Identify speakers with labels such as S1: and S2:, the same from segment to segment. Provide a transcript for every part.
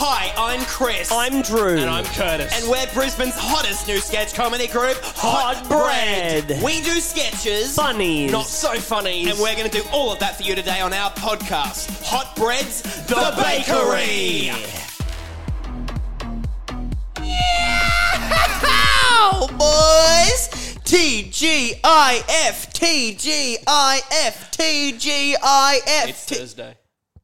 S1: Hi, I'm Chris.
S2: I'm Drew.
S3: And I'm Kurtis.
S1: And we're Brisbane's hottest new sketch comedy group,
S2: Hot Bread.
S1: We do sketches.
S2: Funnies.
S3: Not so funny.
S1: And we're going to do all of that for you today on our podcast, Hot Breads, The, Bakery. Yeah, boys! TGIF, TGIF, TGIF.
S3: It's Thursday.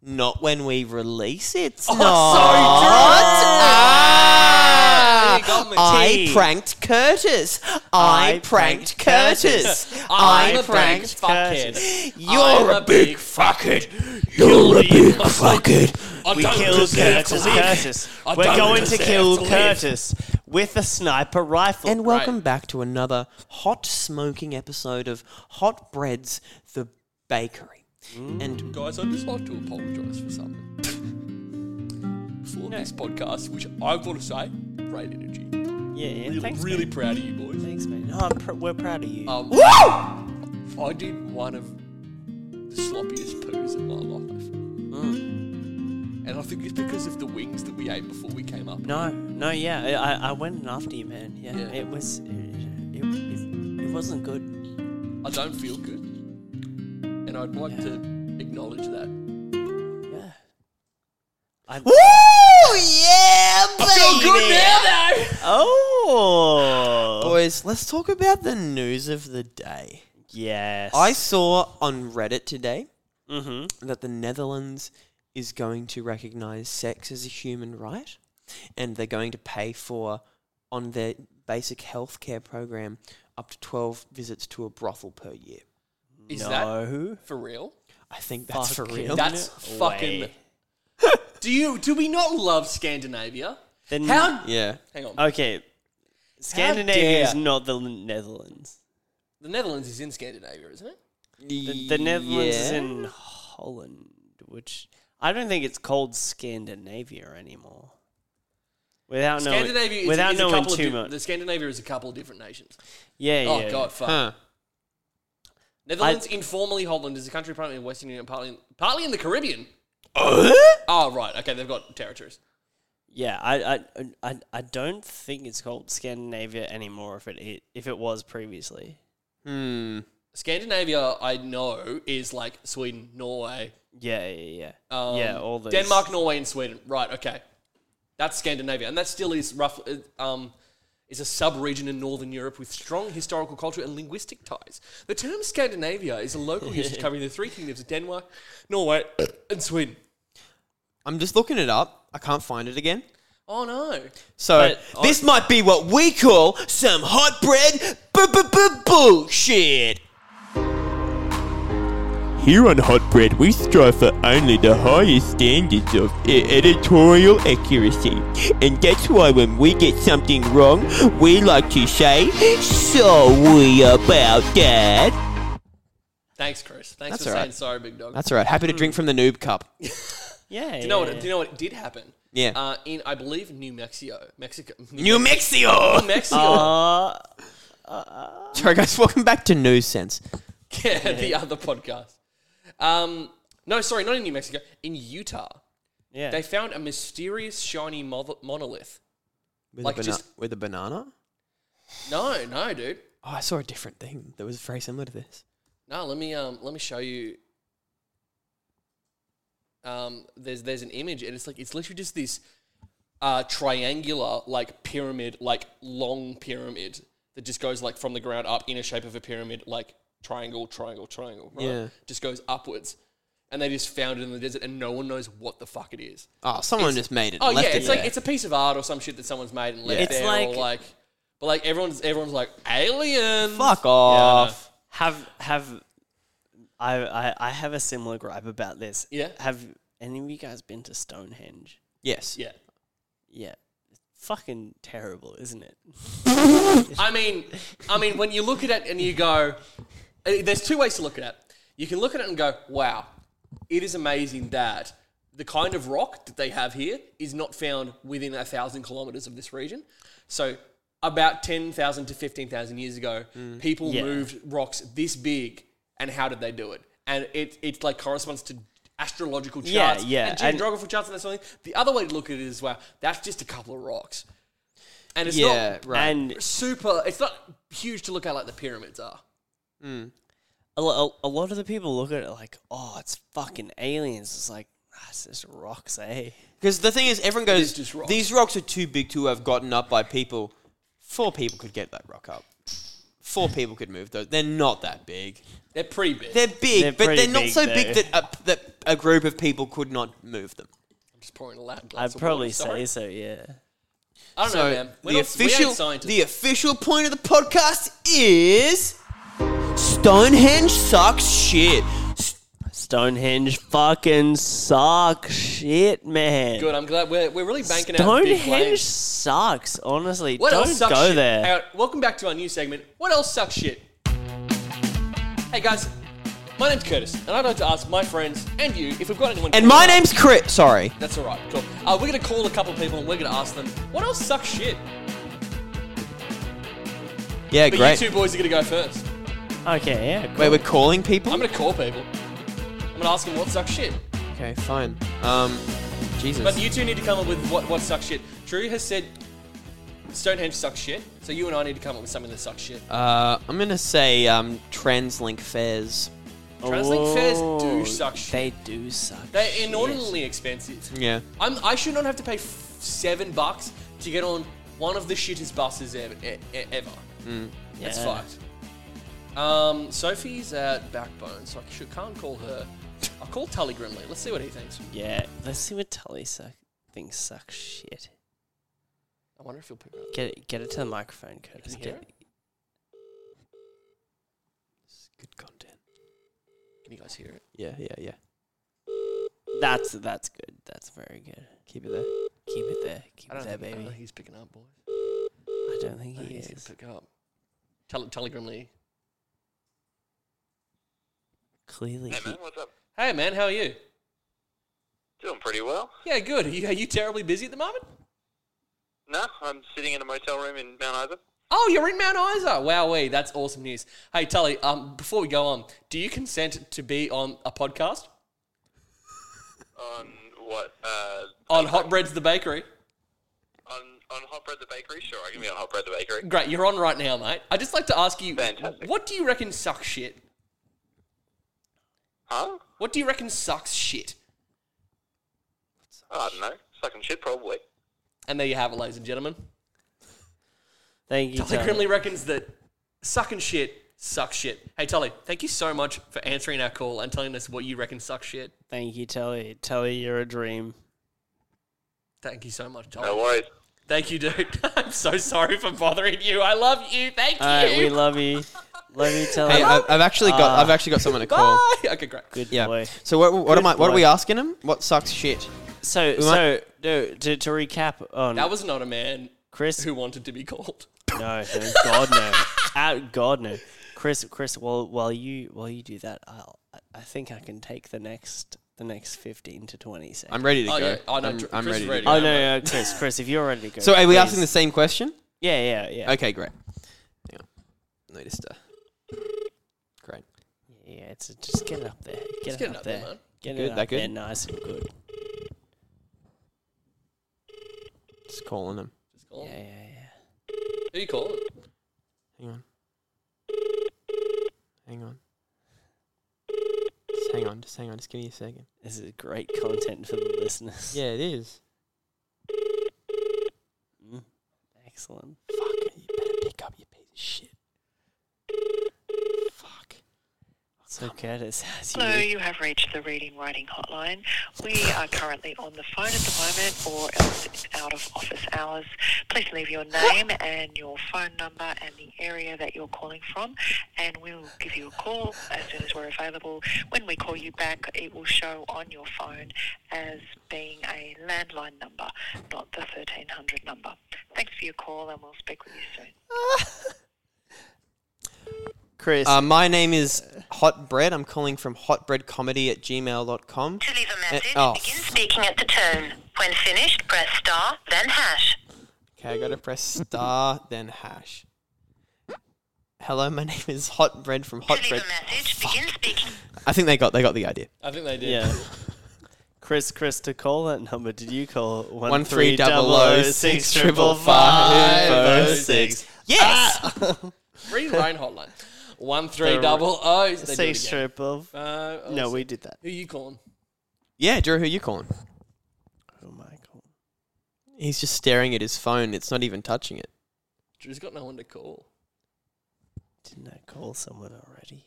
S1: Not when we release it. It's
S3: Oh,
S1: not.
S3: sorry, Drew.
S1: Ah,
S3: You got me.
S1: I
S2: T.
S1: pranked Kurtis. I,
S2: I
S1: pranked
S2: pranked
S1: Kurtis.
S3: I'm
S1: I
S3: a
S1: pranked.
S3: fuckhead.
S1: You're
S3: I'm
S1: a big
S3: fuckhead.
S1: You're a big fuckhead.
S2: We killed Kurtis.
S3: Kurtis.
S2: We're going to kill
S3: to.
S2: Kurtis with a sniper rifle.
S1: And welcome
S3: Right.
S1: back to another hot smoking episode of Hot Breads, the Bakery. And
S3: Guys, I'd just like to apologise for something. For this podcast, which I've got to say, great energy.
S2: yeah, yeah.
S3: Really,
S2: thanks,
S3: really
S2: man.
S3: proud of you boys.
S2: Thanks, man. Pr- we're proud of you.
S3: Um, I did one of the sloppiest poos in my life.
S2: Mm.
S3: And I think it's because of the wings that we ate before we came up.
S2: no, no, yeah. I, I went in after you, man. Yeah,
S3: Yeah.
S2: it was. It, it, it wasn't good.
S3: I don't feel good. And I'd like
S2: Yeah.
S3: to acknowledge that.
S2: Yeah. I,
S1: Woo! Yeah, baby! I feel good now, though.
S2: oh.
S1: Boys, let's talk about the news of the day.
S2: Yes.
S1: I saw on Reddit today
S2: Mm-hmm.
S1: that the Netherlands is going to recognize sex as a human right and they're going to pay for on their basic healthcare program up to 12 visits to a brothel per year.
S3: Is
S2: no.
S3: that for real?
S1: I think that's for real.
S3: That's
S2: way.
S3: fucking. do you? Do we not love Scandinavia?
S2: Then-
S3: How?
S1: yeah.
S3: Hang on.
S2: Okay. Scandinavia is not the Netherlands.
S3: The Netherlands is in Scandinavia, isn't it?
S2: The, the Netherlands is in Holland, which I don't think it's called Scandinavia anymore. Without knowing,
S3: is,
S2: without
S3: is
S2: knowing too
S3: di-
S2: much.
S3: The Scandinavia is a couple of different nations.
S2: yeah, yeah.
S3: Oh
S2: yeah.
S3: god, fuck.
S1: Huh.
S3: Netherlands, informally Holland, is a country partly in Western Europe, partly in, partly in the Caribbean. Oh right, okay, they've got territories.
S2: Yeah, I, I, I, I don't think it's called Scandinavia anymore. If it, it if it was previously,
S1: Hmm.
S3: Scandinavia, I know, is like Sweden, Norway,
S2: yeah, yeah, yeah,
S3: um,
S2: yeah. All those
S3: Denmark, Norway, and Sweden. Right, okay, that's Scandinavia, and that still is roughly um, is a sub-region in northern Europe with strong historical, cultural, and linguistic ties. The term Scandinavia is a local usage covering the three kingdoms of Denmark, Norway, and Sweden.
S1: I'm just looking it up. I can't find it again.
S3: Oh no!
S1: So
S2: But-
S1: this might be what we call some hot bread bullshit.
S4: Here on Hot Bread, we strive for only the highest standards of e- editorial accuracy. And that's why when we get something wrong, we like to say, sorry about that.
S3: Thanks, Chris. Thanks
S1: That's
S3: for
S1: all
S3: saying
S1: right.
S3: sorry, big dog.
S1: That's all right. Happy to drink from the noob cup.
S2: Yeah,
S3: do you know
S2: yeah,
S3: what? Do you know what did happen?
S1: Yeah.
S3: Uh, in I believe New Mexico, Mexico,
S1: New Mexico.
S3: New Mexico.
S2: Uh,
S1: Sorry, guys. Welcome back to News Sense.
S3: yeah, the other podcast. Um, no, sorry, not in New Mexico. In Utah,
S2: yeah.
S3: they found a mysterious shiny mo- monolith.
S1: With,
S3: Like
S1: a, bana-
S3: just-
S1: with a banana.
S3: No, no, dude.
S1: Oh, I saw a different thing that was very similar to this.
S3: No, let me um, let me show you. Um, there's there's an image, and it's like it's literally just this uh, triangular like pyramid, like long pyramid that just goes like from the ground up in a shape of a pyramid, like triangle, triangle, triangle. Right?
S1: Yeah.
S3: just goes upwards, and they just found it in the desert, and no one knows what the fuck it is.
S1: Oh, someone
S3: It's-
S1: just made it.
S3: Oh
S1: and
S3: yeah,
S1: left
S3: it's
S1: it
S3: like it's a piece of art or some shit that someone's made and left
S1: Yeah.
S2: It's
S3: there,
S2: like-
S3: or like, but like everyone's everyone's like alien.
S1: Fuck
S3: Yeah,
S1: off.
S2: have have I, I I have a similar gripe about this.
S3: Yeah.
S2: Have any of you guys been to Stonehenge?
S1: Yes.
S3: Yeah.
S2: Yeah. It's fucking terrible, isn't it?
S3: I mean, I mean, when you look at it and you go, Uh, there's two ways to look at it. You can look at it and go, wow, it is amazing that the kind of rock that they have here is not found within a thousand kilometers of this region. So, about 10,000 to 15,000 years ago, mm. people
S2: Yeah.
S3: moved rocks this big, and how did they do it? And it, it like corresponds to astrological charts
S2: Yeah, yeah,
S3: and
S2: and-
S3: geographical charts and that sort of thing. The other way to look at it is, wow, that's just a couple of rocks. And it's
S1: Yeah,
S3: not
S1: right.
S2: And
S3: super. It's not huge to look at like the pyramids are.
S2: A, lo- a lot of the people look at it like, oh, it's fucking aliens. It's like, ah, it's just rocks, eh?
S1: Because the thing is, everyone
S3: is
S1: goes,
S3: just rocks.
S1: these rocks are too big to have gotten up by people. Four people could get that rock up. Four people could move those. They're not that big.
S3: They're pretty big.
S1: They're big,
S2: They're
S1: but they're not
S2: big,
S1: so big that a, that a group of people could not move them.
S3: I'm just pouring a loud glass.
S2: I'd
S3: of
S2: probably
S3: water,
S2: say so, yeah.
S3: I don't
S1: so
S3: know, man. We're
S1: the
S3: not,
S1: official,
S3: ain't scientists.
S1: the official point of the podcast is Stonehenge sucks shit.
S2: Stonehenge fucking sucks shit, man.
S3: Good. I'm glad we're, we're really banking out big
S2: Stonehenge
S3: claims.
S2: sucks, honestly.
S3: What
S2: Don't
S3: else sucks
S2: go
S3: shit?
S2: there.
S3: Hang on, welcome back to our new segment. What else sucks shit? Hey guys, my name's Kurtis, and I'd like to ask my friends and you if we've got anyone.
S1: And my name's Chris. Sorry.
S3: That's all right. Cool. Uh, we're gonna call a couple of people and we're gonna ask them what else sucks shit.
S1: Yeah,
S3: But
S1: great.
S3: you two boys are gonna go first.
S2: Okay, yeah. Cool.
S1: Wait, we're calling people.
S3: I'm gonna call people. I'm gonna ask them what sucks shit.
S1: okay, fine. Um, Jesus.
S3: But you two need to come up with what, what sucks shit. Drew has said Stonehenge sucks shit, so you and I need to come up with something that sucks shit.
S1: uh, I'm gonna say um, TransLink fares.
S3: Translink fares do
S2: Oh,
S3: suck shit.
S2: They do suck.
S3: They're
S2: shit.
S3: inordinately expensive.
S1: Yeah.
S3: I'm, I should not have to pay f- seven bucks to get on one of the shittest buses ever. E- e- ever. That's
S2: Yeah.
S3: fucked. Um, Sophie's at Backbone, so I should, can't call her. I'll call Tully Grimley. Let's see what he thinks.
S2: Yeah, let's see what Tully suck thinks suck shit.
S3: I wonder if he'll pick up.
S2: Get it, get it to the microphone, Kurtis.
S3: Can you hear
S2: Get,
S1: Good content.
S3: Can you guys hear it?
S1: Yeah, yeah, yeah.
S2: that's that's good. That's very good.
S1: Keep it there.
S2: Keep it there. Keep
S3: I
S2: it
S3: don't,
S2: there,
S3: think, I don't
S2: baby.
S3: think he's picking up, boys.
S2: I don't think
S3: I don't
S2: he
S3: think he's
S2: is.
S3: gonna pick up. Tully, Tully Grimley.
S2: Clearly,
S5: Hey
S2: he,
S5: man, what's up?
S3: Hey man, how are you?
S5: Doing pretty well.
S3: Yeah, good. Are you, are you terribly busy at the moment?
S5: No, I'm sitting in a motel room in Mount Isa.
S3: Oh, you're in Mount Isa. Wowee, that's awesome news. Hey, Tully, um, before we go on, do you consent to be on a podcast?
S5: On what? Uh,
S3: On Hot Breads the Bakery?
S5: on on Hot Bread the Bakery. Sure, I can be on Hot Bread the Bakery.
S3: Great, you're on right now, mate. I'd just like to ask you,
S5: Fantastic.
S3: what do you reckon sucks shit?
S5: Huh?
S3: What do you reckon sucks shit?
S5: Oh, I don't know. Sucking shit, probably.
S3: And there you have it, ladies and gentlemen.
S2: thank you.
S3: Tully
S2: Tully.
S3: Grimley reckons that sucking shit sucks shit. Hey, Tully, thank you so much for answering our call and telling us what you reckon sucks shit.
S2: Thank you, Tully. Tully, you're a dream.
S3: Thank you so much, Tully.
S5: No worries.
S3: Thank you, dude. I'm so sorry for bothering you. I love you. Thank
S2: All right, we love you. Love you, Tully.
S1: Hey, I've, I've actually got
S2: Ah.
S1: I've actually got someone to call.
S3: Bye. Okay, great.
S2: Good
S1: Yeah.
S2: boy.
S1: So what what
S2: Good
S1: am I? What are
S2: boy.
S1: we asking him? What sucks shit?
S2: So,
S1: We
S2: so no, to, to recap on
S3: That was not a man
S2: Chris.
S3: who wanted to be called.
S2: No, no, God no, uh, God no. Chris, Chris, while while you while you do that, I'll, I- I think I can take the next the next fifteen to twenty seconds.
S1: I'm ready to
S3: Oh,
S1: go.
S3: yeah. Oh, no,
S1: I'm,
S3: Dr-
S1: I'm
S3: Chris
S1: ready.
S3: is
S1: to go.
S2: Oh no, no, Chris, Chris, if you're ready to go.
S1: So are we
S2: please.
S1: asking the same question?
S2: Yeah, yeah, yeah.
S1: Okay, great. Hang on. Notice to. Great.
S2: Yeah, it's just get it up there. Get
S3: Just
S2: it up, there.
S3: man.
S2: Get
S1: Good,
S2: it up
S1: that good?
S2: there, nice and good.
S1: Just calling them.
S3: Just call
S2: Yeah, yeah, yeah.
S3: Who you calling?
S1: Hang on. Hang on. Just hang on. Just hang on. Just give me a second.
S2: This is great content for the listeners.
S1: Yeah, it is.
S2: Mm, excellent.
S1: Fuck. You better pick up, you piece of shit. Fuck.
S2: So Kurtis has
S6: Hello,
S2: you.
S6: you have reached the Reading Writing Hotline. We are currently on the phone at the moment or else out of office hours. Please leave your name and your phone number and the area that you're calling from and we'll give you a call as soon as we're available. When we call you back, it will show on your phone as being a landline number, not the 1300 number. Thanks for your call and we'll speak with you soon.
S2: Chris,
S1: Uh, my name is Hot Bread. I'm calling from hotbreadcomedy at gmail.com.
S6: To leave a
S1: message, oh.
S6: begin speaking at the tone. When finished, press star, then hash.
S1: Okay, I gotta press star, then hash. Hello, my name is Hot Bread from Hot Bread.
S6: Leave a message, begin speaking.
S1: I think they got they got the idea.
S3: I think they did.
S2: yeah. Chris, Chris, to call that number, did you call one
S1: One
S2: three
S1: three
S2: double
S1: double
S2: o
S1: o
S2: six
S1: six
S2: triple
S1: triple
S2: five
S1: five
S2: o
S1: o
S2: six?
S1: six. Yes.
S3: Reading Rain Hotline. One three double O. They do it
S2: Six
S3: again.
S2: triple.
S3: Uh, oh,
S2: No,
S3: so-
S2: we did that.
S3: Who you calling?
S1: yeah, Drew, who you calling?
S2: Who am I calling?
S1: He's just staring at his phone. It's not even touching it.
S3: Drew's got no one to call.
S2: Didn't I call someone already?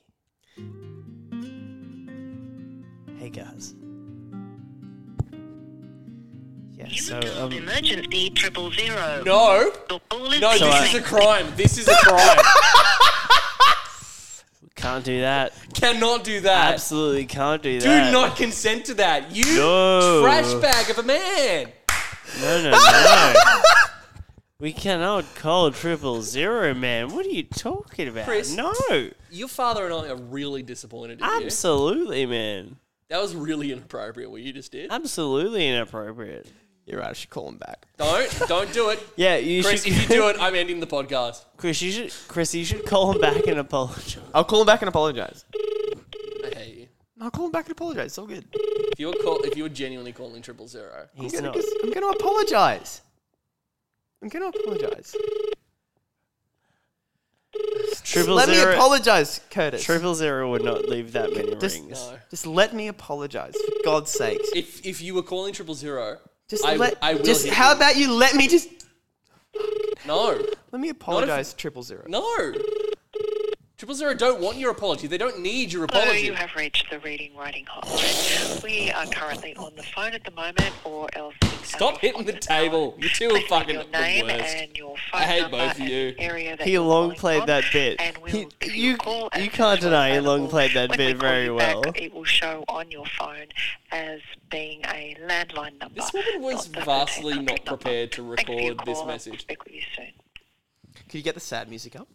S2: Hey guys. Yeah, so um,
S6: emergency triple zero.
S3: No,
S6: Your call
S3: no,
S2: So
S3: this
S2: I-
S3: is a crime. This is a crime.
S2: can't do that.
S3: Cannot do that.
S2: Absolutely can't do that.
S3: Do
S2: that.
S3: not consent to that. You
S2: No.
S3: trash bag of a man.
S2: No, no, no. we cannot call triple zero, man. What are you talking about?
S3: Chris.
S2: No.
S3: Your father and I are really disappointed in you.
S2: Absolutely, man.
S3: That was really inappropriate what you just did.
S2: Absolutely inappropriate.
S1: You're right. I should call him back.
S3: Don't, don't do it.
S2: Yeah, you
S3: Chris,
S2: should.
S3: if you do it, I'm ending the podcast.
S2: Chris, you should. Chris, you should call him back and apologize.
S1: I'll call him back and apologize.
S3: I hate you.
S1: I'll call him back and apologize. It's all good.
S3: If you were call, if you were genuinely calling triple zero,
S2: He's
S1: I'm
S2: not.
S1: gonna, I'm gonna apologize. I'm gonna apologize.
S2: Triple
S1: let me apologize, Kurtis.
S2: Triple zero would not leave that many
S1: Just-
S2: rings.
S3: no.
S1: Just let me apologize, for God's sakes.
S3: If if you were calling triple zero,
S1: Just
S3: I,
S1: let.
S3: I will
S1: just
S3: hit
S1: how
S3: you.
S1: about you let me just
S3: no,
S1: let me apologize, triple zero.
S3: no. Triple zero don't want your apology. They don't need your apology.
S6: Hello,
S3: apology.
S6: you have reached the Reading Writing Hotline. We are currently on the phone at the moment, or else
S3: Stop hitting the
S6: office
S3: table. You two are fucking
S6: your
S3: the worst.
S6: and your phone
S3: I hate both of you.
S6: Area that
S2: He long played
S6: from,
S2: that bit.
S6: And we'll
S2: He- you-
S6: call
S2: you can't deny he long played that
S6: When
S2: bit
S6: we
S2: very
S6: you back,
S2: well.
S6: It will show on your phone as being a landline number.
S3: This woman was
S6: not
S3: vastly
S6: 1300
S3: not
S6: number.
S3: prepared to
S6: Thanks for your
S3: record this
S6: call, and we'll
S3: message.
S6: Speak with you soon.
S1: Could you get the sad music up?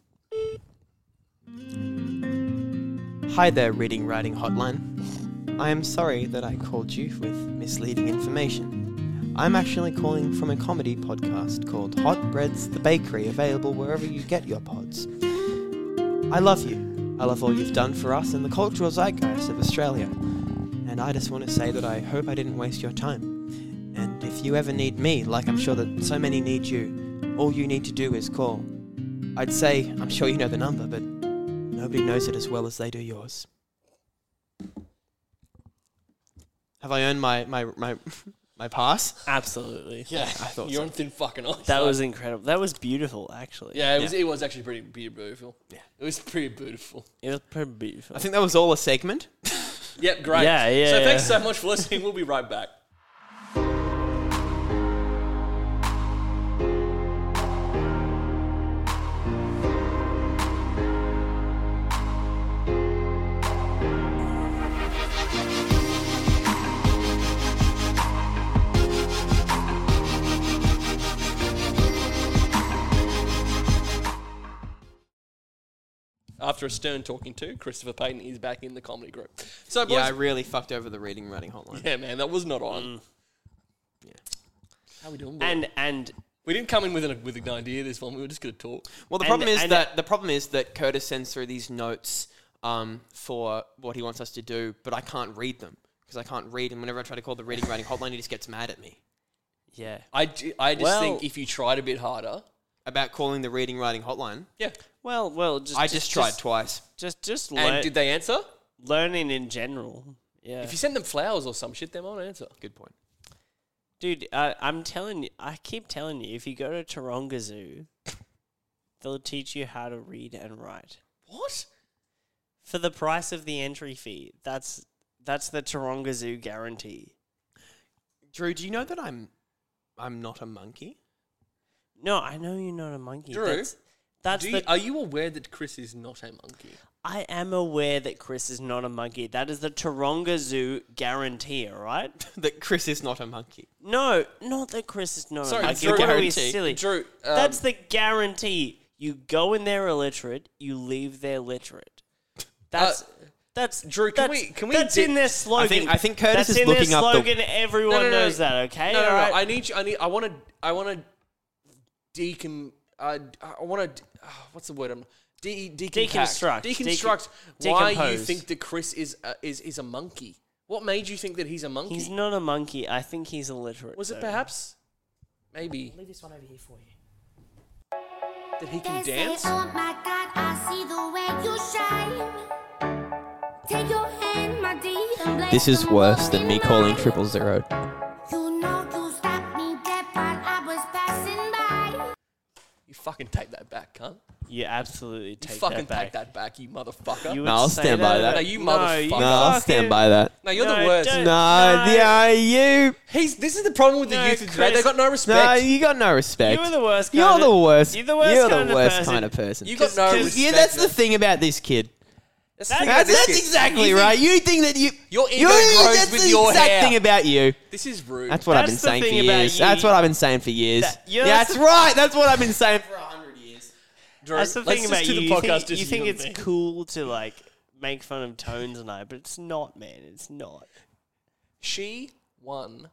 S1: Hi there, Reading Writing Hotline. I am sorry that I called you with misleading information. I'm actually calling from a comedy podcast called Hot Breads the Bakery, available wherever you get your pods. I love you. I love all you've done for us and the cultural zeitgeist of Australia. And I just want to say that I hope I didn't waste your time. And if you ever need me, like I'm sure that so many need you, all you need to do is call. I'd say, I'm sure you know the number, but nobody knows it as well as they do yours. Have I earned my my my, my pass?
S2: Absolutely.
S3: Yeah,
S1: I thought
S3: you're
S1: so.
S3: on thin fucking ice.
S2: That
S3: mate.
S2: was incredible. That was beautiful, actually.
S3: Yeah, it was. It was actually pretty, pretty beautiful.
S1: Yeah.
S3: it was pretty beautiful.
S2: It was pretty beautiful.
S1: I think that was all a segment.
S3: Yep, great.
S2: Yeah, yeah,
S3: So
S2: yeah.
S3: thanks so much for listening. We'll be right back. After a stern talking to, Christopher Payton is back in the comedy group. So, boys,
S1: yeah, I really fucked over the reading writing hotline.
S3: yeah, man, that was not on.
S2: Mm.
S1: Yeah.
S3: How we doing? boys?
S2: and and
S3: we didn't come in with an with an idea this one. We were just going to talk.
S1: Well, the
S2: And-
S1: problem is
S2: and-
S1: that the problem is that Kurtis sends through these notes um, for what he wants us to do, but I can't read them because I can't read. And whenever I try to call the reading writing hotline, he just gets mad at me
S2: yeah.
S3: I, ju- I just
S2: Well-
S3: think if you tried a bit harder,
S1: about calling the reading writing hotline.
S3: yeah.
S2: Well, well, just
S1: I just, tried twice.
S2: Just just
S3: And did they answer?
S2: learning in general. Yeah.
S3: If you send them flowers or some shit, they won't answer.
S1: Good point.
S2: Dude, I, I'm telling you, I keep telling you, if you go to Taronga Zoo, they'll teach you how to read and write.
S3: What?
S2: For the price of the entry fee, that's that's the Taronga Zoo guarantee.
S1: Drew, do you know that I'm I'm not a monkey?
S2: No, I know you're not a monkey.
S3: Drew,
S2: that's that's
S3: Do you,
S2: the.
S3: are you aware that Chris is not a monkey?
S2: I am aware that Chris is not a monkey. That is the Taronga Zoo guarantee, all right?
S1: that Chris is not a monkey.
S2: No, not that Chris is not
S3: Sorry,
S2: a monkey.
S3: Drew-
S2: What are we
S1: Guarantee.
S2: silly?
S3: Drew, um,
S2: That's the guarantee. You go in there illiterate, you leave there literate. That's that's
S3: Uh, Drew, can
S2: that's,
S3: we- can we
S2: That's
S3: di-
S2: in their slogan.
S1: think- I think Kurtis
S2: that's
S1: is
S2: in
S1: looking
S2: their
S1: up the-
S2: slogan. Everyone
S3: No, no, no.
S2: knows that. Okay,
S3: No, no,
S2: all
S3: no.
S2: right?
S3: I need you. I need. I want to. I want to. Decon. Uh, I want to. Uh, what's the word? I'm. De- deconstruct.
S2: Deconstruct.
S3: Deconstruct.
S2: Decom-
S3: why you think that Chris is uh, is is a monkey? What made you think that he's a monkey?
S2: He's not a monkey. I think he's illiterate.
S3: Was it
S2: though.
S3: perhaps? Maybe
S7: Leave this one over here for you.
S3: that he can
S8: They say,
S3: dance.
S8: oh my God, I see the way you shine. Take your hand, my dear,
S1: This is worse than me calling
S8: light.
S1: triple zero.
S3: Fucking take that back, cunt.
S2: You absolutely
S3: You
S2: take
S3: fucking
S2: that back.
S3: take that back, you motherfucker.
S2: You would
S1: No, I'll
S2: say
S1: stand by that.
S3: No, you
S2: No,
S3: motherfucker.
S2: you
S1: No, I'll stand by that.
S3: No, you're
S2: No,
S3: the worst.
S2: don't-
S1: No,
S2: No.
S1: yeah, you.
S3: He's. This is the problem with the
S2: No,
S3: youth of today.
S2: Chris.
S3: They got no respect.
S1: No, you got no respect.
S2: You were the worst.
S1: You're
S2: kind
S1: the
S2: of-
S1: worst.
S2: You're the worst.
S1: You're
S2: kind
S1: the
S2: of
S1: worst
S2: person.
S1: kind of person.
S3: you got no respect.
S1: yeah, that's the
S3: man.
S1: thing about this kid.
S3: That's, the thing about
S1: That's, that's exactly
S3: You think-
S1: right. You think that you.
S3: Your ego
S1: you,
S3: grows
S1: that's
S3: with
S1: the
S3: your
S1: exact
S3: hair.
S1: thing about you.
S3: This is rude.
S1: That's what I've been saying for years. That's what I've been saying for years.
S2: That-
S1: yeah, that's right. That's what I've been saying for a hundred years.
S3: Drew,
S2: That's the
S3: let's
S2: thing
S3: just
S2: about
S3: do
S2: you.
S3: the
S2: You think,
S3: just
S2: you think it's
S3: me.
S2: cool to like make fun of Tones and I, but it's not, man. It's not.
S3: She won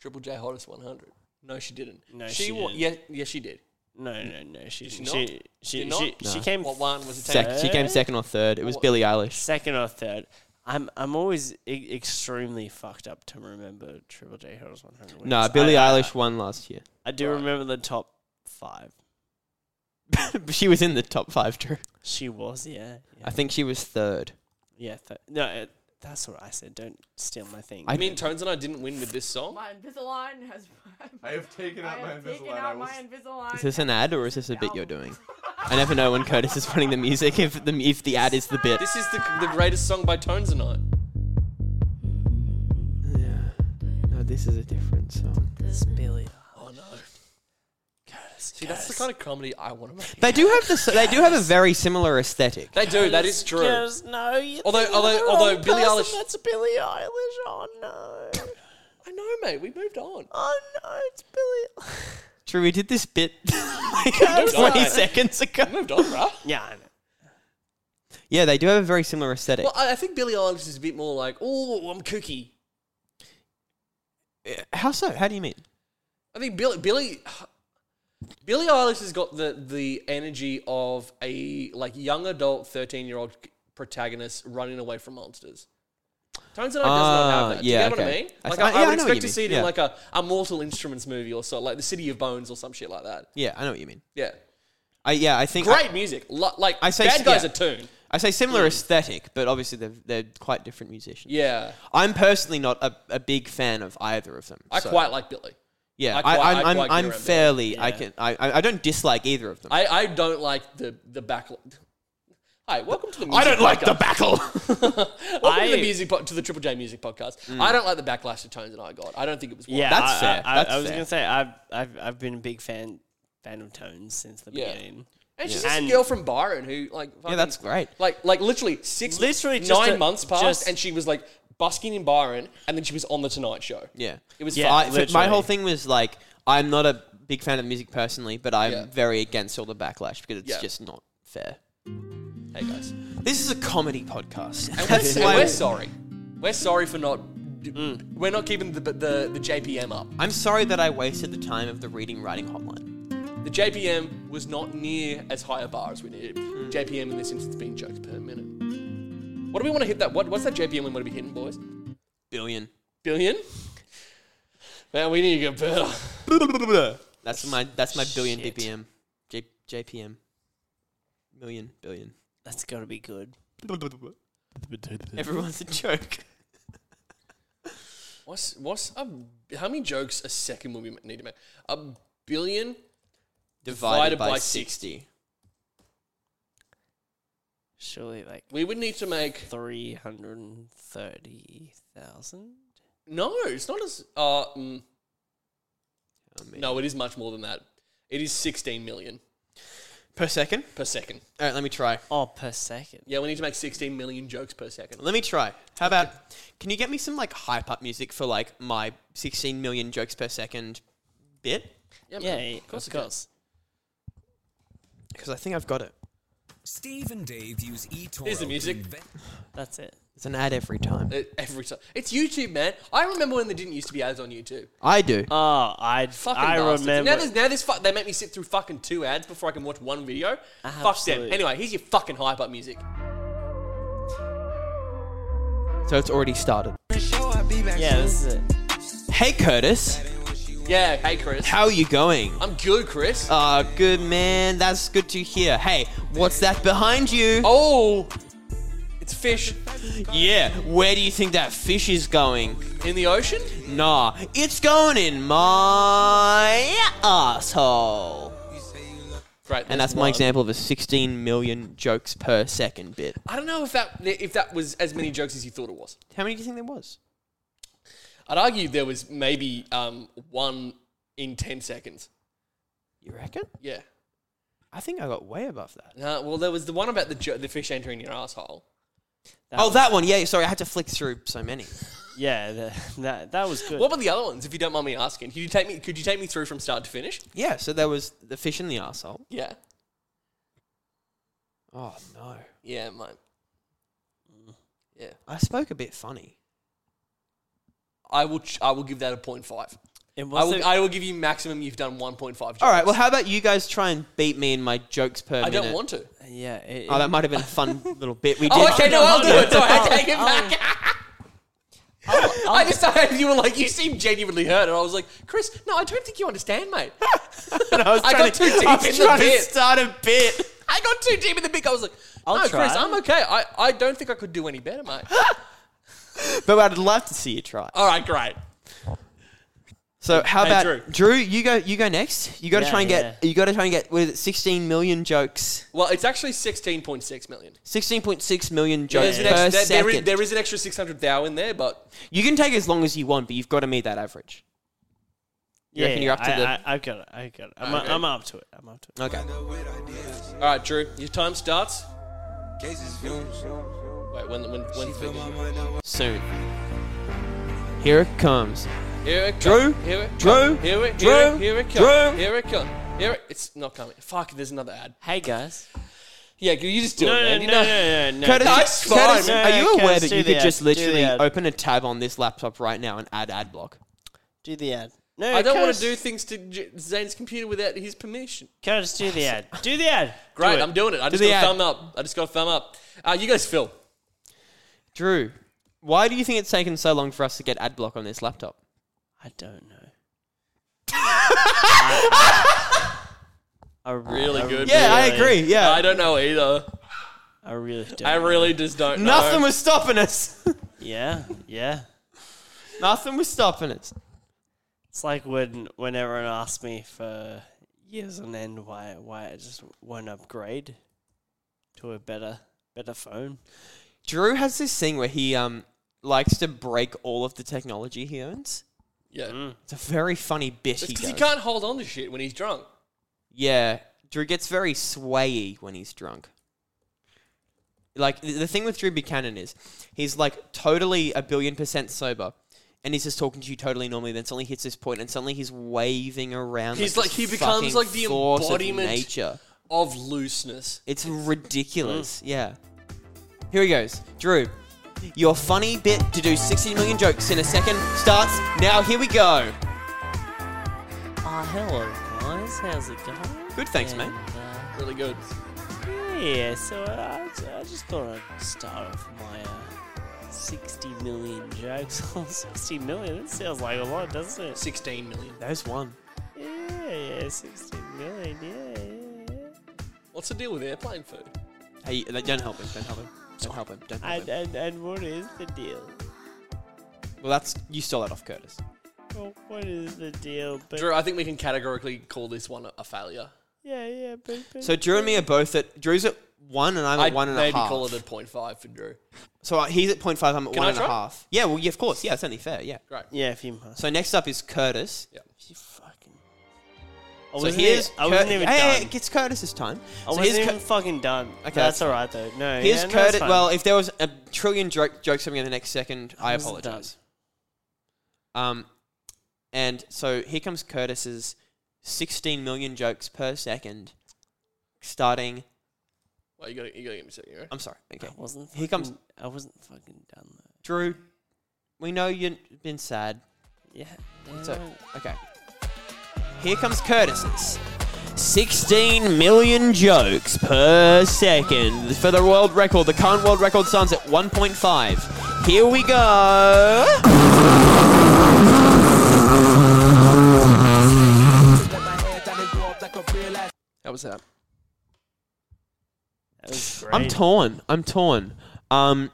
S3: Triple J Hottest 100. No, she didn't.
S2: No,
S3: she
S2: she
S3: won.
S2: didn't.
S3: Yeah, yeah, she did.
S2: No, no, no. She
S3: she
S2: she
S3: not?
S2: she she,
S3: Did not?
S2: she, she
S1: No.
S2: came
S3: What one was it?
S1: Sec- she came second or third. It was
S3: What-
S1: Billie Eilish.
S2: second or third. I'm I'm always e- extremely fucked up to remember Triple J Hills 100.
S1: No. Billie
S2: I,
S1: Eilish won last year.
S2: I, I do
S3: Right.
S2: remember the top five.
S1: she was in the top five, Drew.
S2: She was, yeah, yeah,
S1: I think she was third.
S2: yeah. Th- no, uh, that's what I said. Don't steal my thing.
S3: I mean, Tones and I didn't win with this song.
S9: My Invisalign has.
S10: I have taken
S9: I
S10: out my
S9: have taken
S10: Invisalign. I
S9: out
S10: will
S9: my Invisalign.
S1: Is this an ad or is this a bit you're doing? I never know when Kurtis is running the music if the if the ad is the bit.
S3: This is the, the greatest song by Tones and I.
S1: Yeah. No, this is a different song.
S2: It's Billie.
S3: No. See, that's the kind of comedy I want to make.
S1: They do have the they do have a very similar aesthetic.
S3: They do. That is true.
S2: Just no. You
S3: Although- although-
S2: of the
S3: although
S2: wrong
S3: Billie
S2: person,
S3: Eilish-
S2: That's Billie Eilish. Oh no.
S3: I know, mate. We moved on.
S2: Oh no, it's Billie.
S1: True, we did this bit like
S3: Moved on.
S1: 20 seconds ago.
S3: We moved on, bruh.
S2: yeah, I know.
S1: Yeah, they do have a very similar aesthetic.
S3: Well, I, I think Billie Eilish is a bit more like, oh, I'm kooky.
S1: Uh, how so? How do you mean?
S3: I think Billie Billie Billie Eilish has got the the energy of a like young adult thirteen year old protagonist running away from monsters. Tones and I does not have uh, that. Do
S1: yeah,
S3: you get what I mean?
S1: I
S3: Like I,
S1: yeah,
S3: I
S1: I
S3: would
S1: know
S3: expect to see it
S1: yeah.
S3: in like a, a Mortal Instruments movie or so, like The City of Bones or some shit like that.
S1: Yeah, I know what you mean.
S3: Yeah,
S1: I yeah, I think
S3: great music. Lo- like
S1: I say
S3: Bad Guys
S1: yeah.
S3: a tune.
S1: I say similar mm. aesthetic, but obviously they're they're quite different musicians.
S3: Yeah,
S1: I'm personally not a, a big fan of either of them.
S3: I
S1: so-
S3: quite like Billie.
S1: Yeah,
S3: I
S1: I,
S3: quite-
S1: I,
S3: I
S1: am
S3: quite
S1: I'm, I'm
S3: around
S1: fairly. I
S2: Yeah.
S1: can. I, I I don't dislike either of them.
S3: I, I don't like the the back. Hi, welcome to the. Music
S1: I don't like the
S3: podcast.
S1: battle.
S3: welcome to the music po- to the Triple J Music Podcast. Mm. I don't like the backlash to Tones and I got. I don't think it was.
S2: Yeah,
S1: That's
S2: I,
S1: fair,
S2: I, I,
S1: that's
S2: I was
S1: fair.
S2: gonna say I've I've I've been a big fan fan of Tones since the
S3: Yeah.
S2: beginning.
S3: And she's
S2: Yeah.
S3: just
S2: And-
S3: a girl from Byron who like
S1: yeah,
S3: fucking-
S1: that's great.
S3: like like literally six
S2: Literally just
S3: nine
S2: a-
S3: months passed
S2: just-
S3: and she was like busking in Byron and then she was on the Tonight Show.
S1: Yeah,
S3: It was
S2: Yeah,
S3: fun.
S1: I, my whole thing was like, I'm not a big fan of music personally, but I'm
S3: Yeah.
S1: very against all the backlash because it's
S3: Yeah.
S1: just not fair.
S3: Hey guys,
S1: This is a comedy podcast.
S3: and we're,
S1: That's
S3: and
S1: why
S3: we're sorry. We're sorry for not. Mm. We're not keeping the, the the JPM up.
S1: I'm sorry that I wasted the time of the reading writing hotline.
S3: The JPM was not near as high a bar as we needed. JPM in this instance being jokes per minute. What do we want to hit that? What, what's that JPM we want to be hitting, boys?
S1: Billion.
S3: Billion? Man, we need to get better.
S1: That's my that's my billion
S2: Shit.
S1: BPM. J, JPM. Million billion.
S2: That's gotta be good.
S1: Everyone's a joke.
S3: What's what's a, how many jokes a second will we need to make? A billion
S1: Divided,
S3: Divided
S1: by,
S3: by
S1: 60.
S2: Surely like
S3: We would need to make.
S2: three hundred and thirty thousand.
S3: No, it's not as. Uh, mm,
S1: I mean-
S3: no, it is much more than that. It is 16 million
S1: Per second?
S3: per second.
S1: All right, let me try.
S2: Oh, per second.
S3: Yeah, we need to make 16 million jokes per second.
S1: Let me try. How about, can you get me some like hype up music for like my 16 million jokes per second bit?
S3: Yeah,
S2: Yeah,
S3: man.
S2: yeah,
S3: of course.
S2: of
S3: it can.
S2: course.
S1: Because I think I've got it.
S7: Steve and Dave use eToro.
S3: Here's the
S7: to
S3: music.
S7: invent-
S2: That's it.
S1: It's an ad every time.
S3: Uh, Every time. It's YouTube, man. I remember when there didn't used to be ads on YouTube.
S1: I do.
S2: Oh, I
S3: Fucking
S2: I
S3: bastards.
S2: remember.
S3: Now, there's, now this fu- they make me sit through fucking two ads before I can watch one video. Fuck them.
S2: Absolutely.
S3: Anyway, here's your fucking hype up music.
S1: So it's already started.
S2: yeah, this is it.
S1: Hey Kurtis,
S3: Yeah, hey Chris.
S1: how are you going?
S3: I'm good, Chris.
S1: Uh, good man. That's good to hear. Hey, what's that behind you?
S3: oh, it's fish
S1: Yeah, where do you think that fish is going?
S3: in the ocean.
S1: Nah, it's going in my asshole.
S3: Great.
S1: And that's my
S3: one.
S1: example of a 16 million jokes per second bit.
S3: I don't know if that if that was as many jokes as you thought it was.
S1: How many do you think there was?
S3: I'd argue there was maybe um, one in ten seconds.
S1: You reckon?
S3: Yeah.
S1: I think I got way above that.
S3: Uh, well, there was the one about the jo- the fish entering your asshole.
S1: oh, that one. Yeah, sorry, I had to flick through so many.
S2: Yeah, the, that that was good.
S3: What about the other ones? If you don't mind me asking, could you take me? Could you take me through from start to finish?
S1: Yeah, so there was the fish in the asshole.
S3: Yeah.
S1: Oh no,
S3: Yeah, mate. Yeah.
S1: I spoke a bit funny.
S3: I will. Ch- I will give that a point five.
S2: it
S3: I will.
S2: the-
S3: I will give you maximum. You've done one point five.
S1: All right, well, how about you guys try and beat me in my jokes per
S3: I
S1: minute?
S3: don't want to.
S2: yeah. It,
S1: Oh, that might have been a fun little bit we oh, did.
S3: Oh, okay, no, I'll do it. Sorry, I oh. take it
S2: I'll-
S3: back. I just thought you were like, you seemed genuinely hurt, and I was like, Chris, no, I don't think you understand, mate.
S1: And I was
S3: I
S1: trying
S3: got
S1: to,
S3: too deep
S1: I was
S3: in the
S1: trying to
S3: bit.
S1: start a bit.
S3: I got too deep in the big. I was like,
S2: I'll
S3: no,
S2: try.
S3: Chris, I'm okay. I, I don't think I could do any better, mate.
S1: But I'd love to see you try.
S3: All right, great.
S1: So how
S3: Hey,
S1: about
S3: Drew.
S1: Drew? You go. You go next. You got to
S2: Yeah,
S1: try and get.
S2: yeah.
S1: You got to try and get with 16 million jokes.
S3: Well, it's actually 16.6 million.
S1: 16.6 million
S3: There's
S1: jokes
S3: an
S1: per
S3: extra, there, there,
S1: second.
S3: is, there is an extra 600 thou in there, but
S1: you can take as long as you want, but you've got to meet that average. You
S2: yeah,
S1: reckon you're up to
S2: I,
S1: the-
S2: I, I've got it. I've got it. I'm,
S3: Okay.
S2: I'm up to it. I'm up to it.
S1: Okay.
S3: all right, Drew, your time starts. Wait, when when when's the
S1: Soon. Here it comes.
S3: Here it
S1: Drew?
S3: comes. Here it
S1: Drew?
S3: comes. Here it
S1: Drew?
S3: Here it, here it comes.
S1: Drew?
S3: Here it comes. Here it. It's not coming. Fuck. There's another ad.
S2: Hey guys.
S3: Yeah, you just do
S2: No,
S3: it,
S2: no,
S3: man.
S2: no,
S3: You know-
S2: no, no, no.
S1: Kurtis,
S3: That's
S1: Kurtis,
S3: fine.
S1: are you aware
S2: Kurtis,
S1: that you could
S2: ad,
S1: just
S2: do
S1: literally open a tab on this laptop right now and add ad block?
S2: Do the ad. No,
S3: I don't want to do things to J- Zane's computer without his permission.
S2: Kurtis, do the ad. Do the ad.
S3: Great,
S2: Do.
S3: I'm doing it. I just
S1: the
S3: got a thumb up. I just got a thumb up. Uh, you guys, Phil.
S1: Drew, why do you think it's taken so long for us to get ad block on this laptop?
S2: I don't know. I, I, I
S3: Really
S2: I
S3: good.
S1: Yeah, I
S2: really-
S1: agree. Yeah,
S3: I don't know either.
S2: I really don't.
S3: I
S2: know.
S3: really just don't know.
S1: nothing was stopping us.
S2: Yeah, yeah.
S1: nothing was stopping us.
S2: It's like when when everyone asks me for years on end why why I just won't upgrade to a better better phone.
S1: Drew has this thing where he um likes to break all of the technology he owns.
S3: Yeah.
S1: It's a very funny bit he
S3: Because
S1: does.
S3: he can't hold on to shit when he's drunk.
S1: Yeah, Drew gets very swayy when he's drunk. Like the the thing with Drew Buchanan is, he's like totally a billion percent sober, and he's just talking to you totally normally. Then suddenly hits this point, and suddenly he's waving around.
S3: He's
S1: like,
S3: like- he becomes
S1: fucking
S3: like the
S1: force of
S3: embodiment-
S1: nature.
S3: Of looseness.
S1: It's ridiculous. Yeah. Here he goes, Drew. Your funny bit to do 60 million jokes in a second starts now. Here we go.
S2: Oh, hello guys, how's it going?
S1: Good, thanks, mate.
S2: Uh,
S3: Really good.
S2: Yeah, so uh, I, I just thought I'd start off my uh, 60 million jokes. 60 million? That sounds like a lot, doesn't it?
S3: 16 million.
S1: There's one.
S2: Yeah, yeah, 60 million, yeah, yeah, yeah.
S3: What's the deal with airplane food?
S1: Hey, don't help him. Don't help him. Don't help him. Don't help
S2: And,
S1: him.
S2: and, and what is the deal?
S1: Well, that's you stole that off Kurtis.
S2: Well, what is the deal? But
S3: Drew, I think we can categorically call this one a, a failure.
S2: yeah, yeah, but, but
S1: So Drew and me are both at Drew's at one, and I'm at
S3: I'd
S1: one and a half.
S3: maybe call it a 0.5 for Drew.
S1: So uh, he's at 0.5, I'm at
S3: Can
S1: one
S3: I
S1: and a
S3: try?
S1: half. Yeah, well, yeah, of course. Yeah, it's only fair. Yeah.
S3: Great.
S2: Yeah, if you must.
S1: So next up is Kurtis.
S3: Yeah.
S2: You fucking. I
S1: So
S2: wasn't
S1: here's
S2: even, I wasn't
S1: Cur-
S2: even
S1: hey,
S2: done.
S1: hey, it's Kurtis's time.
S2: I
S1: so
S2: wasn't even
S1: Cur-
S2: fucking done.
S1: Okay,
S2: that's
S1: that's
S2: all right though. No,
S1: Here's
S2: yeah,
S1: Kurtis.
S2: fine.
S1: well, if there was a trillion jo- jokes coming in the next second, I,
S2: I wasn't
S1: apologize. Um, and so here comes Kurtis's 16 million jokes per second, starting.
S3: Well, you gotta, you gotta give me a second, right?
S1: I'm sorry. Okay.
S2: I wasn't.
S1: Here comes-
S2: I wasn't fucking done though.
S1: Drew, we know you've been sad.
S2: Yeah.
S1: So,
S2: yeah.
S1: okay. Here comes Kurtis's 16 million jokes per second. For the world record, the current world record stands at 1.5. Here we go.
S3: How was that?
S2: That was great.
S1: I'm torn. I'm torn. Um,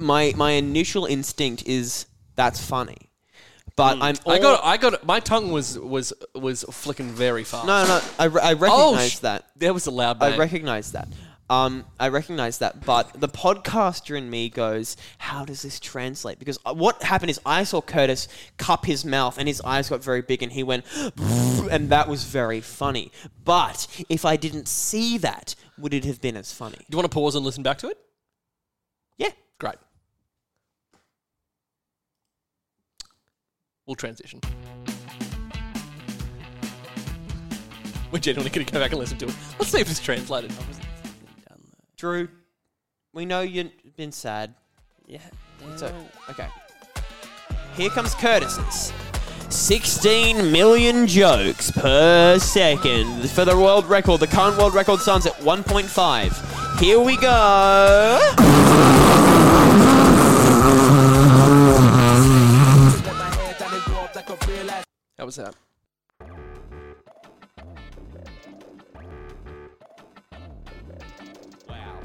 S1: my my initial instinct is that's funny, but I'm.
S3: I got, I got, my tongue was was was flicking very fast.
S1: no, no. I, re- I
S3: Oh,
S1: recognize
S3: sh-
S1: that.
S3: There was a loud Bang.
S1: I recognize that. Um, I recognize that, but the podcaster in me goes, "How does this translate?" Because uh, what happened is I saw Kurtis cup his mouth, and his eyes got very big, and he went, and that was very funny. But if I didn't see that, would it have been as funny?
S3: Do you want to pause and listen back to it?
S1: Yeah.
S3: Great. We'll transition. We're genuinely going to go back and listen to it. Let's see if it's translated.
S2: I wasn't fucking done though.
S1: Drew, we know you've been sad.
S2: Yeah.
S1: So,
S2: yeah.
S1: okay. Here comes Kurtis's 16 million jokes per second. For the world record, the current world record stands at 1.5. Here we go.
S3: Was that? Wow.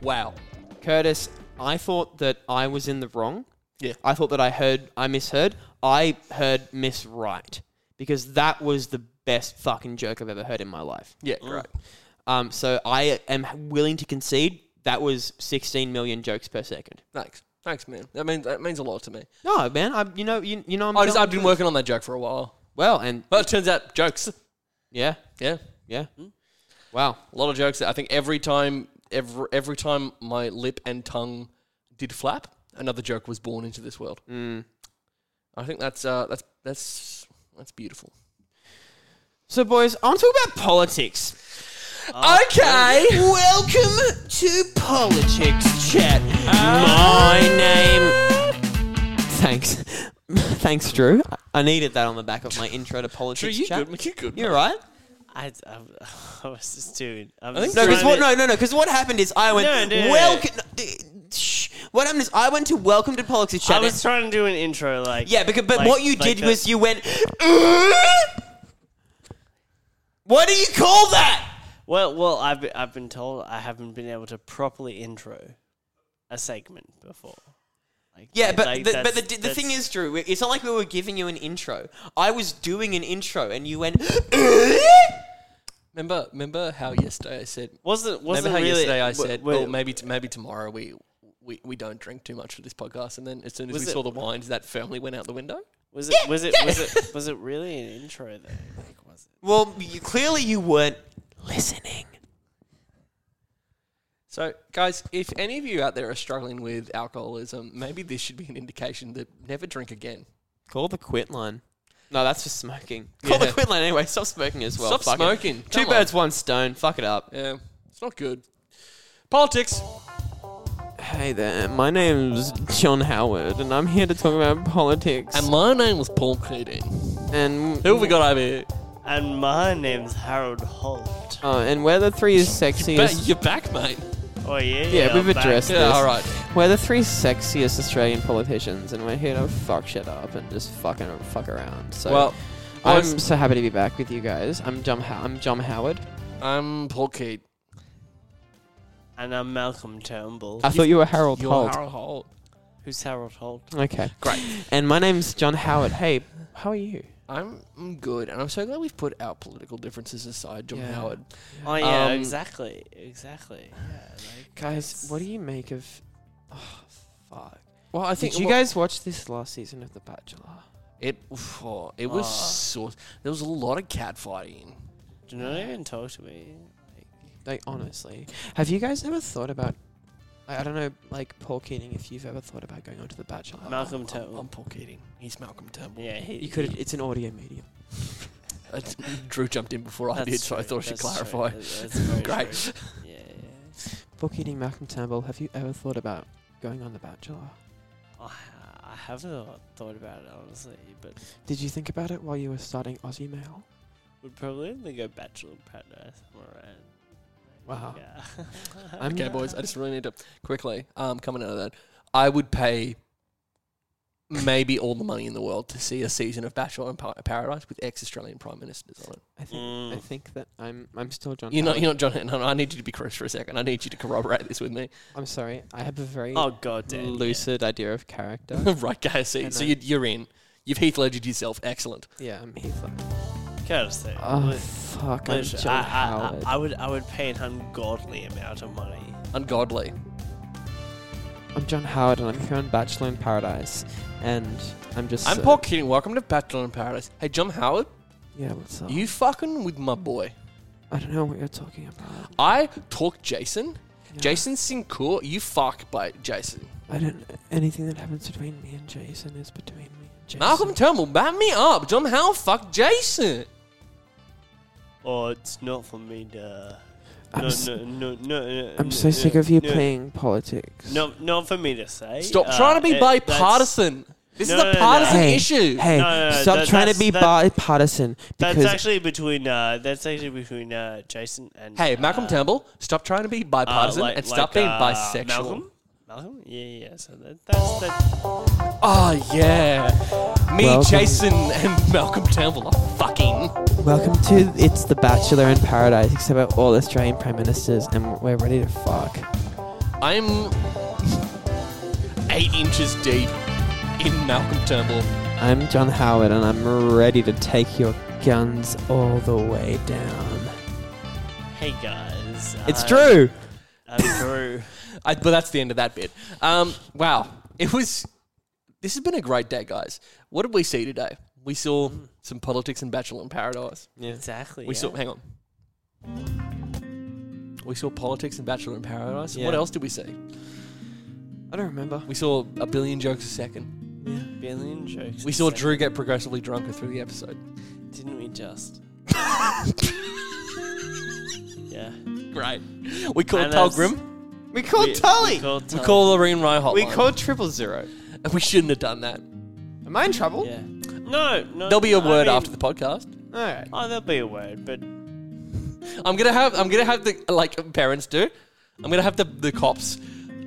S3: Wow.
S1: Kurtis, I thought that I was in the wrong.
S3: Yeah.
S1: I thought that I heard, I misheard. I heard miss right. Because that was the best fucking joke I've ever heard in my life.
S3: Yeah, great.
S1: Um, so I am willing to concede that was 16 million jokes per second.
S3: Thanks. Thanks, man. That means that means a lot to me.
S1: No, man, I you know you, you know I'm
S3: I just, I've been working on that joke for a while.
S1: Well, and
S3: But it turns out jokes.
S1: yeah,
S3: Yeah.
S1: yeah. Wow.
S3: A lot of jokes. I think every time, every every time my lip and tongue did flap, another joke was born into this world.
S1: Mm.
S3: I think that's uh, that's that's that's beautiful.
S1: So, boys, I want to talk about politics.
S3: Okay.
S1: Welcome to Politics Chat. My ah. name. Thanks. Thanks, Drew. I needed that on the back of my intro to Politics Drew,
S3: you
S1: Chat.
S3: good? You good?
S1: You're right.
S2: I, I, I was just doing. I,
S3: think
S2: was
S1: No, because what? No, no, no. Because what happened is I went.
S2: No, no, no.
S1: welcome. Shh. What happened is I went to Welcome to Politics Chat.
S2: I was trying to do an intro, like
S1: yeah, because but
S2: like-
S1: what you
S2: like
S1: did
S2: that.
S1: was you went. what do you call that?
S2: Well, well, I've been, I've been told I haven't been able to properly intro a segment before. Like,
S1: Yeah, but
S2: like
S1: the, but the, the thing is, Drew, it's not like we were giving you an intro. I was doing an intro, and you went.
S3: Remember, remember how yesterday I said.
S2: wasn't wasn't
S3: remember how
S2: really.
S3: yesterday I
S2: w-
S3: said,
S2: w-
S3: well, maybe t- maybe tomorrow we, we we don't drink too much for this podcast, and then as soon as
S2: Was
S3: we
S2: it-
S3: saw the wines, that firmly went out the window.
S2: was it was it was it was it really an intro though? Like, was it?
S1: well, you, clearly you weren't listening.
S3: So, guys, if any of you out there are struggling with alcoholism, maybe this should be an indication that never drink again.
S1: Call the quit line. No, that's for smoking. Call
S3: Yeah.
S1: the quit line anyway. Stop smoking as well.
S3: Stop
S1: Fuck it.
S3: smoking.
S1: Two
S3: Come
S1: birds, one stone. Fuck it up.
S3: Yeah, it's not good. Politics.
S1: Hey there, my name's John Howard, and I'm here to talk about politics.
S3: And my name was Paul Keating.
S1: and
S3: Who have we got over here?
S2: And my name's Harold Holt.
S1: Oh, and we're the three
S3: Ba-
S1: sexiest.
S3: you're back, mate.
S2: Oh yeah,
S1: Yeah, we've
S2: I'm back.
S1: addressed
S3: Yeah,
S1: this.
S3: all right.
S1: We're the three sexiest Australian politicians, and we're here to fuck shit up and just fucking fuck around. So,
S3: Well,
S1: I'm
S3: boys-
S1: so happy to be back with you guys. I'm John. How- I'm John Howard.
S3: I'm Paul Keat.
S2: And I'm Malcolm Turnbull.
S1: I thought you were Harold
S3: You're
S1: Holt.
S3: Harold Holt.
S2: Who's Harold Holt?
S1: Okay,
S3: Great.
S1: and my name's John Howard. Hey, how are you?
S3: I'm I'm good, and I'm so glad we've put our political differences aside, John
S1: Yeah.
S3: Howard.
S2: Oh yeah,
S3: Um,
S2: exactly, exactly. Yeah, like,
S1: Guys, what do you make of? Oh, fuck.
S3: Well, I think
S1: Did you
S3: well,
S1: guys watch this last season of The Bachelor?
S3: it oh, it was
S2: Oh.
S3: so there was a lot of cat fighting.
S2: do not even talk to me.
S1: Like honestly, have you guys ever thought about? I I don't know, like Paul Keating. If you've ever thought about going on to The Bachelor,
S2: Malcolm
S3: I'm,
S2: Turnbull.
S3: I'm Paul Keating. He's Malcolm Turnbull.
S2: Yeah, he,
S1: you could.
S2: he-
S1: It's an audio medium.
S3: Drew jumped in before I
S2: that's
S3: did, so I
S2: true,
S3: thought I should
S2: that's true,
S3: clarify.
S2: that- That's very
S3: Great.
S2: true. Yeah, yeah.
S1: Paul Keating, Malcolm Turnbull. Have you ever thought about going on The Bachelor?
S2: I, I haven't thought about it honestly, but
S1: Did you think about it while you were starting OzEmail?
S2: would probably only go Bachelor in Paradise. I'm alright.
S1: Wow.
S2: Yeah.
S1: I'm
S3: Okay, boys, I just really need to quickly um, coming out of that. I would pay maybe all the money in the world to see a season of Bachelor in Pa- Paradise with ex-Australian prime ministers on it.
S1: I think. I
S2: Mm.
S1: think that I'm. I'm still John.
S3: You're not,
S1: Howard.
S3: you're not John. No, no, I need you to be Chris for a second. I need you to corroborate this with me.
S1: I'm sorry. I have a very
S2: oh god damn.
S1: lucid idea of character.
S3: right, guys. See, so
S1: I-
S3: you, you're in. You've Heath Ledgered yourself. Excellent.
S1: yeah, I'm Heath.
S2: Courtesy.
S1: Oh
S2: Lit-
S1: fuck! I'm
S2: literally,
S1: John
S2: I, I,
S1: Howard.
S2: I, I would I would pay an ungodly amount of money.
S3: Ungodly.
S1: I'm John Howard, and I'm here on Bachelor in Paradise, and I'm just.
S3: I'm
S1: so-
S3: Paul Keating. Welcome to Bachelor in Paradise. Hey, John Howard,
S1: Yeah, what's up?
S3: you fucking with my boy.
S1: I don't know what you're talking about.
S3: I talk Jason.
S1: Yeah.
S3: Jason Sincourt, you fuck by Jason.
S1: I don't. Anything that happens between me and Jason is between me and Jason.
S3: Malcolm Turnbull, back me up. John Howard, fuck Jason.
S2: Oh, it's not for me to.
S1: I'm
S2: no,
S1: s-
S2: no, no, no, no,
S1: I'm
S2: no,
S1: so
S2: no,
S1: sick of you
S2: no,
S1: playing politics.
S2: No, not for me to say.
S3: Stop
S2: Uh,
S3: trying to be
S2: it-
S3: bipartisan. This
S2: No,
S3: is
S2: no,
S3: a
S2: no,
S3: partisan
S1: Hey,
S3: issue.
S1: hey,
S2: No, no, no,
S1: stop
S2: that-
S1: trying to
S2: that's-
S1: be
S2: that-
S1: bipartisan
S2: That's
S1: because
S2: actually between. Uh, that's actually between uh, Jason and.
S3: Hey, Malcolm
S2: uh,
S3: Turnbull, stop trying to be
S2: uh,
S3: bipartisan
S2: like-
S3: and stop
S2: like,
S3: being
S2: uh,
S3: bisexual.
S2: Malcolm. Malcolm. Yeah, yeah. So that, that's that.
S3: Oh yeah, me,
S1: Welcome.
S3: Jason, and Malcolm Turnbull are fucking.
S1: welcome to it's the Bachelor in Paradise, except we're all Australian prime ministers and we're ready to fuck.
S3: I'm eight inches deep in Malcolm Turnbull.
S1: I'm John Howard, and I'm ready to take your guns all the way down.
S2: Hey guys.
S1: It's
S2: uh,
S1: Drew.
S2: I'm Drew.
S3: I, but that's the end of that bit. Um, wow, it was. This has been a great day, guys. What did we see today? We saw some politics in Bachelor in Paradise.
S1: Yeah.
S2: Exactly.
S3: We
S2: yeah.
S3: saw. Hang on. We saw politics in Bachelor in Paradise. What
S1: Yeah.
S3: else did we see?
S1: I don't remember.
S3: We saw a billion jokes a second.
S2: Yeah, billion jokes.
S3: We
S2: a
S3: saw
S2: second.
S3: Drew get progressively drunker through the episode.
S2: Didn't we just? yeah.
S3: Great. We called
S2: And
S3: Tal
S2: that's-
S3: Grim.
S1: We called
S2: We-
S1: Tully.
S2: We called
S3: We
S2: Tully.
S3: called Lorraine Rye hotline.
S1: We called triple zero.
S3: We shouldn't have done that.
S1: Am I in trouble?
S2: Yeah. No, no.
S3: There'll be a
S2: I
S3: word
S2: mean-
S3: after the podcast.
S1: All right.
S2: Oh, there'll be a word, but
S3: I'm gonna have I'm gonna have the like parents do. I'm gonna have the the cops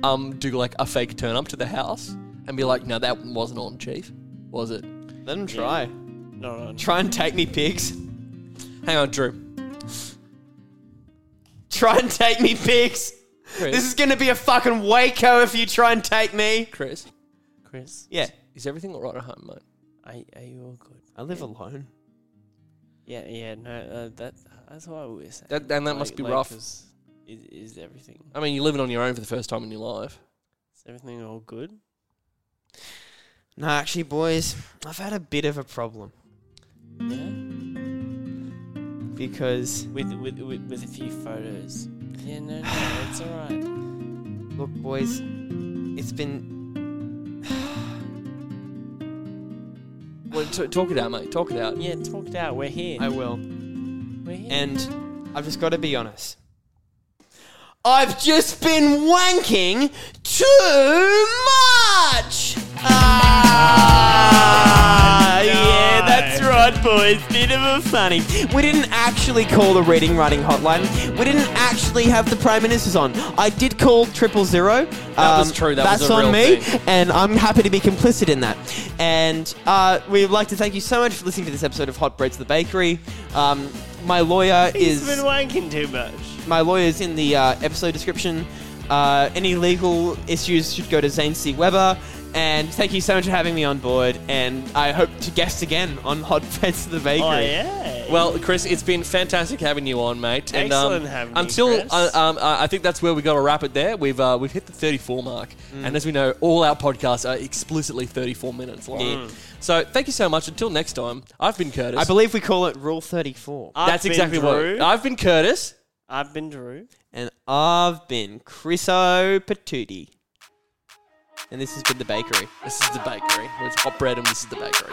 S3: um do like a fake turn up to the house and be like, no, that wasn't on, chief, was it?
S1: Let them try.
S2: no, no, no.
S1: Try and take me, pigs.
S3: Hang on, Drew.
S1: Try and take me, pigs.
S3: Chris.
S1: This is gonna be a fucking Waco if you try and take me.
S3: Chris.
S2: Chris,
S1: Yeah.
S3: Is everything all right at home, mate?
S2: are, are you all good?
S1: I live alone.
S2: Yeah, yeah. No, uh, that that's what we were saying.
S3: That- and that must be rough.
S2: Is, is everything?
S3: I mean, you're living on your own for the first time in your life.
S2: Is everything all good?
S1: No, actually, boys, I've had a bit of a problem
S2: Yeah.
S1: because
S2: With with with, with a few photos. Yeah, no, no, it's all right.
S1: look, boys, it's been
S3: Well, t- talk it out, mate. Talk it out.
S2: Yeah, talk it out. We're here.
S1: I will,
S2: We're here.
S1: and I've just got to be honest. I've just been wanking too much. Ah, right, boys. Bit of a funny. We didn't actually call the reading writing hotline. We didn't actually have the prime ministers on. I did call triple zero.
S3: That was true. That was
S1: that's
S3: a
S1: on
S3: real
S1: me,
S3: thing.
S1: and I'm happy to be complicit in that. And uh, we'd like to thank you so much for listening to this episode of Hot Breads the Bakery. Um, my lawyer
S2: He's
S1: is
S2: been wanking too much.
S1: my lawyer's in the uh, episode description. Uh, any legal issues should go to Zane C. Weber. And thank you so much for having me on board. And I hope to guest again on Hot Breads to the Bakery.
S2: Oh yeah.
S3: Well, Chris, it's been fantastic having you on, mate. And, um,
S2: Excellent having me,
S3: Until
S2: Chris.
S3: uh, um, I think that's where we got to wrap it there. We've uh, we've hit the 34 mark,
S2: Mm.
S3: and as we know, all our podcasts are explicitly 34 minutes long.
S1: Yeah.
S3: So thank you so much. Until next time, I've been Kurtis.
S1: I believe we call it Rule 34.
S2: I've
S3: that's
S2: been
S3: exactly
S2: Drew.
S3: what I've been. Kurtis.
S2: I've been Drew.
S1: And I've been Chriso Patootie. And this has been The Bakery.
S3: This is the bakery. It's hot bread, and this is the bakery.